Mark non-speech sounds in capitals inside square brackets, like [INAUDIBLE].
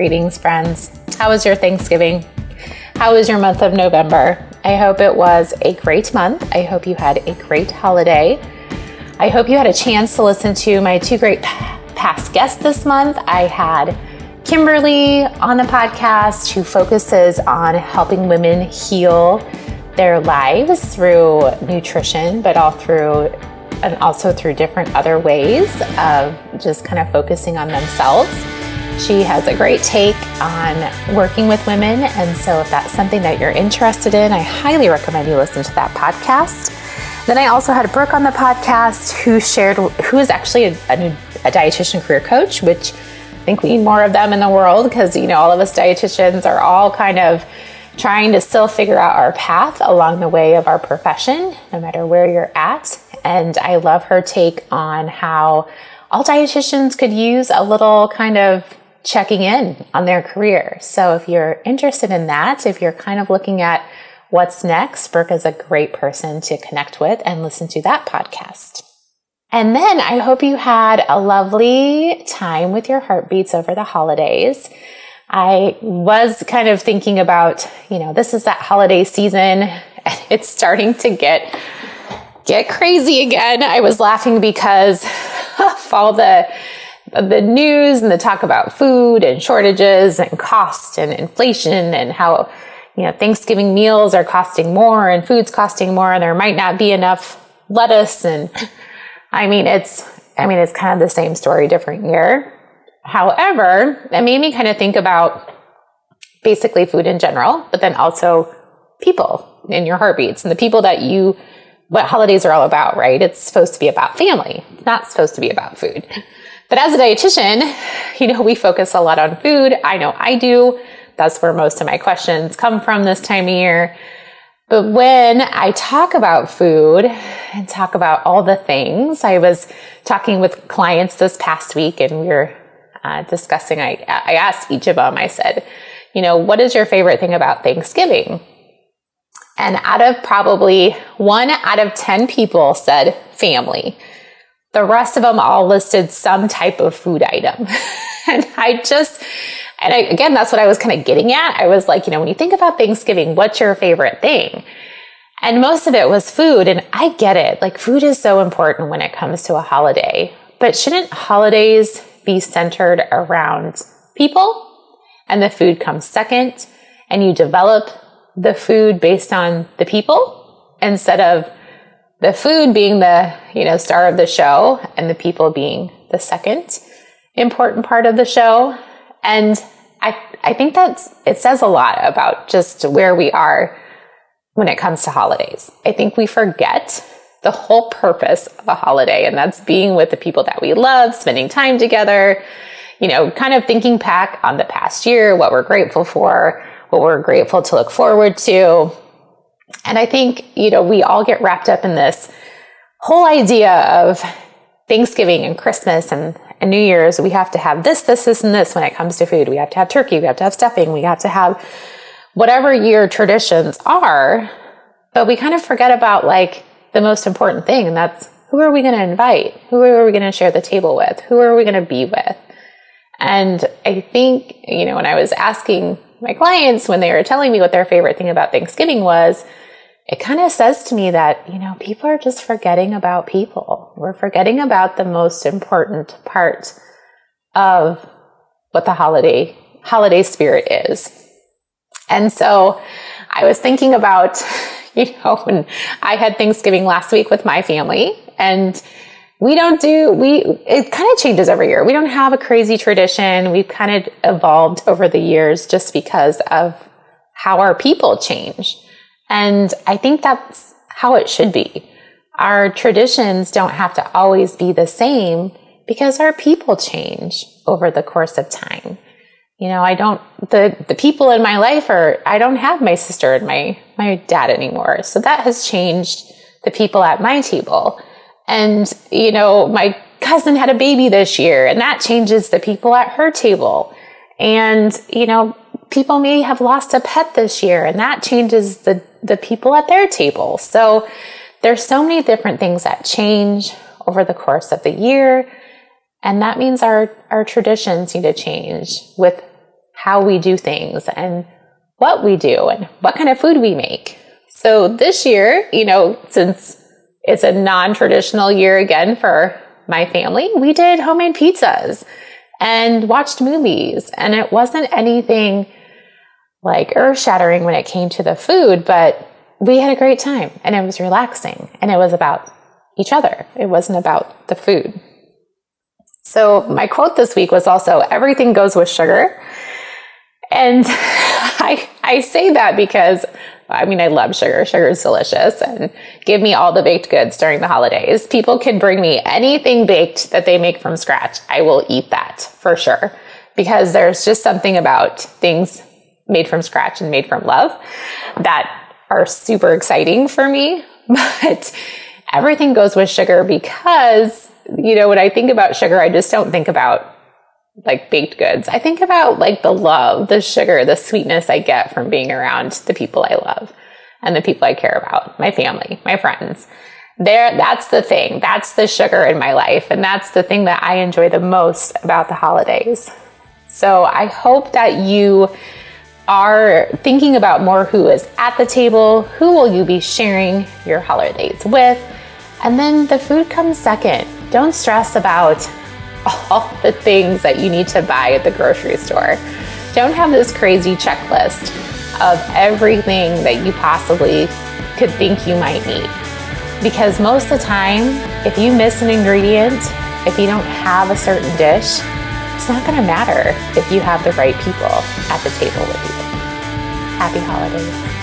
Greetings, friends. How was your Thanksgiving? How was your month of November? I hope it was a great month. I hope you had a great holiday. I hope you had a chance to listen to my two great past guests this month. I had Kimberly on the podcast who focuses on helping women heal their lives through nutrition, but all through and also through different other ways of just kind of focusing on themselves. She has a great take on working with women. And so, if that's something that you're interested in, I highly recommend you listen to that podcast. Then I also had Brooke on the podcast who shared, who is actually a, a, a dietitian career coach, which I think we need more of them in the world because, you know, all of us dietitians are all kind of trying to still figure out our path along the way of our profession, no matter where you're at. And I love her take on how all dietitians could use a little kind of checking in on their career. So if you're interested in that, if you're kind of looking at what's next, Brooke is a great person to connect with and listen to that podcast. And then I hope you had a lovely time with your heartbeats over the holidays. I was kind of thinking about, you know, this is that holiday season and [LAUGHS] it's starting to get get crazy again. I was laughing because [LAUGHS] of all the the news and the talk about food and shortages and cost and inflation and how you know Thanksgiving meals are costing more and food's costing more and there might not be enough lettuce and I mean it's I mean it's kind of the same story different year. However, it made me kind of think about basically food in general, but then also people in your heartbeats and the people that you what holidays are all about, right? It's supposed to be about family. It's not supposed to be about food. But as a dietitian, you know, we focus a lot on food. I know I do. That's where most of my questions come from this time of year. But when I talk about food and talk about all the things, I was talking with clients this past week and we were uh, discussing, I, I asked each of them, I said, you know, what is your favorite thing about Thanksgiving? And out of probably one out of 10 people said family. The rest of them all listed some type of food item. [LAUGHS] and I just, and I, again, that's what I was kind of getting at. I was like, you know, when you think about Thanksgiving, what's your favorite thing? And most of it was food. And I get it. Like, food is so important when it comes to a holiday. But shouldn't holidays be centered around people? And the food comes second. And you develop the food based on the people instead of the food being the you know star of the show and the people being the second important part of the show. And i i think that's it says a lot about just where we are when it comes to holidays. I think we forget the whole purpose of a holiday and that's being with the people that we love spending time together you know kind of thinking back on the past year what we're grateful for what we're grateful to look forward to and I think, you know, we all get wrapped up in this whole idea of Thanksgiving and Christmas and, and New Year's. We have to have this, this, this, and this when it comes to food. We have to have turkey. We have to have stuffing. We have to have whatever your traditions are. But we kind of forget about like the most important thing, and that's who are we going to invite? Who are we going to share the table with? Who are we going to be with? And I think, you know, when I was asking my clients when they were telling me what their favorite thing about Thanksgiving was, it kind of says to me that, you know, people are just forgetting about people. We're forgetting about the most important part of what the holiday holiday spirit is. And so I was thinking about, [LAUGHS] you know, when I had Thanksgiving last week with my family and we don't do we it kind of changes every year. We don't have a crazy tradition. We've kind of evolved over the years just because of how our people change. And i think that's how it should be. Our traditions don't have to always be the same because our people change over the course of time. You know i don't the the people in my life are i don't have my sister and my my dad anymore. So that has changed the people at my table and, you know, my cousin had a baby this year and that changes the people at her table. And, you know, people may have lost a pet this year and that changes the, the people at their table. So there's so many different things that change over the course of the year. And that means our, our traditions need to change with how we do things and what we do and what kind of food we make. So this year, you know, since it's a non traditional year again for my family, we did homemade pizzas and watched movies. And it wasn't anything like earth shattering when it came to the food, but we had a great time and it was relaxing and it was about each other. It wasn't about the food. So my quote this week was also everything goes with sugar. And [LAUGHS] I say that because I mean, I love sugar. Sugar is delicious and give me all the baked goods during the holidays. People can bring me anything baked that they make from scratch. I will eat that for sure because there's just something about things made from scratch and made from love that are super exciting for me. [LAUGHS] But everything goes with sugar because, you know, when I think about sugar, I just don't think about like baked goods. I think about like the love, the sugar, the sweetness I get from being around the people I love and the people I care about, my family, my friends. There that's the thing. That's the sugar in my life and that's the thing that I enjoy the most about the holidays. So I hope that you are thinking about more who is at the table, who will you be sharing your holidays with, and then the food comes second. Don't stress about all the things that you need to buy at the grocery store. Don't have this crazy checklist of everything that you possibly could think you might need. Because most of the time, if you miss an ingredient, if you don't have a certain dish, it's not going to matter if you have the right people at the table with you. Happy holidays.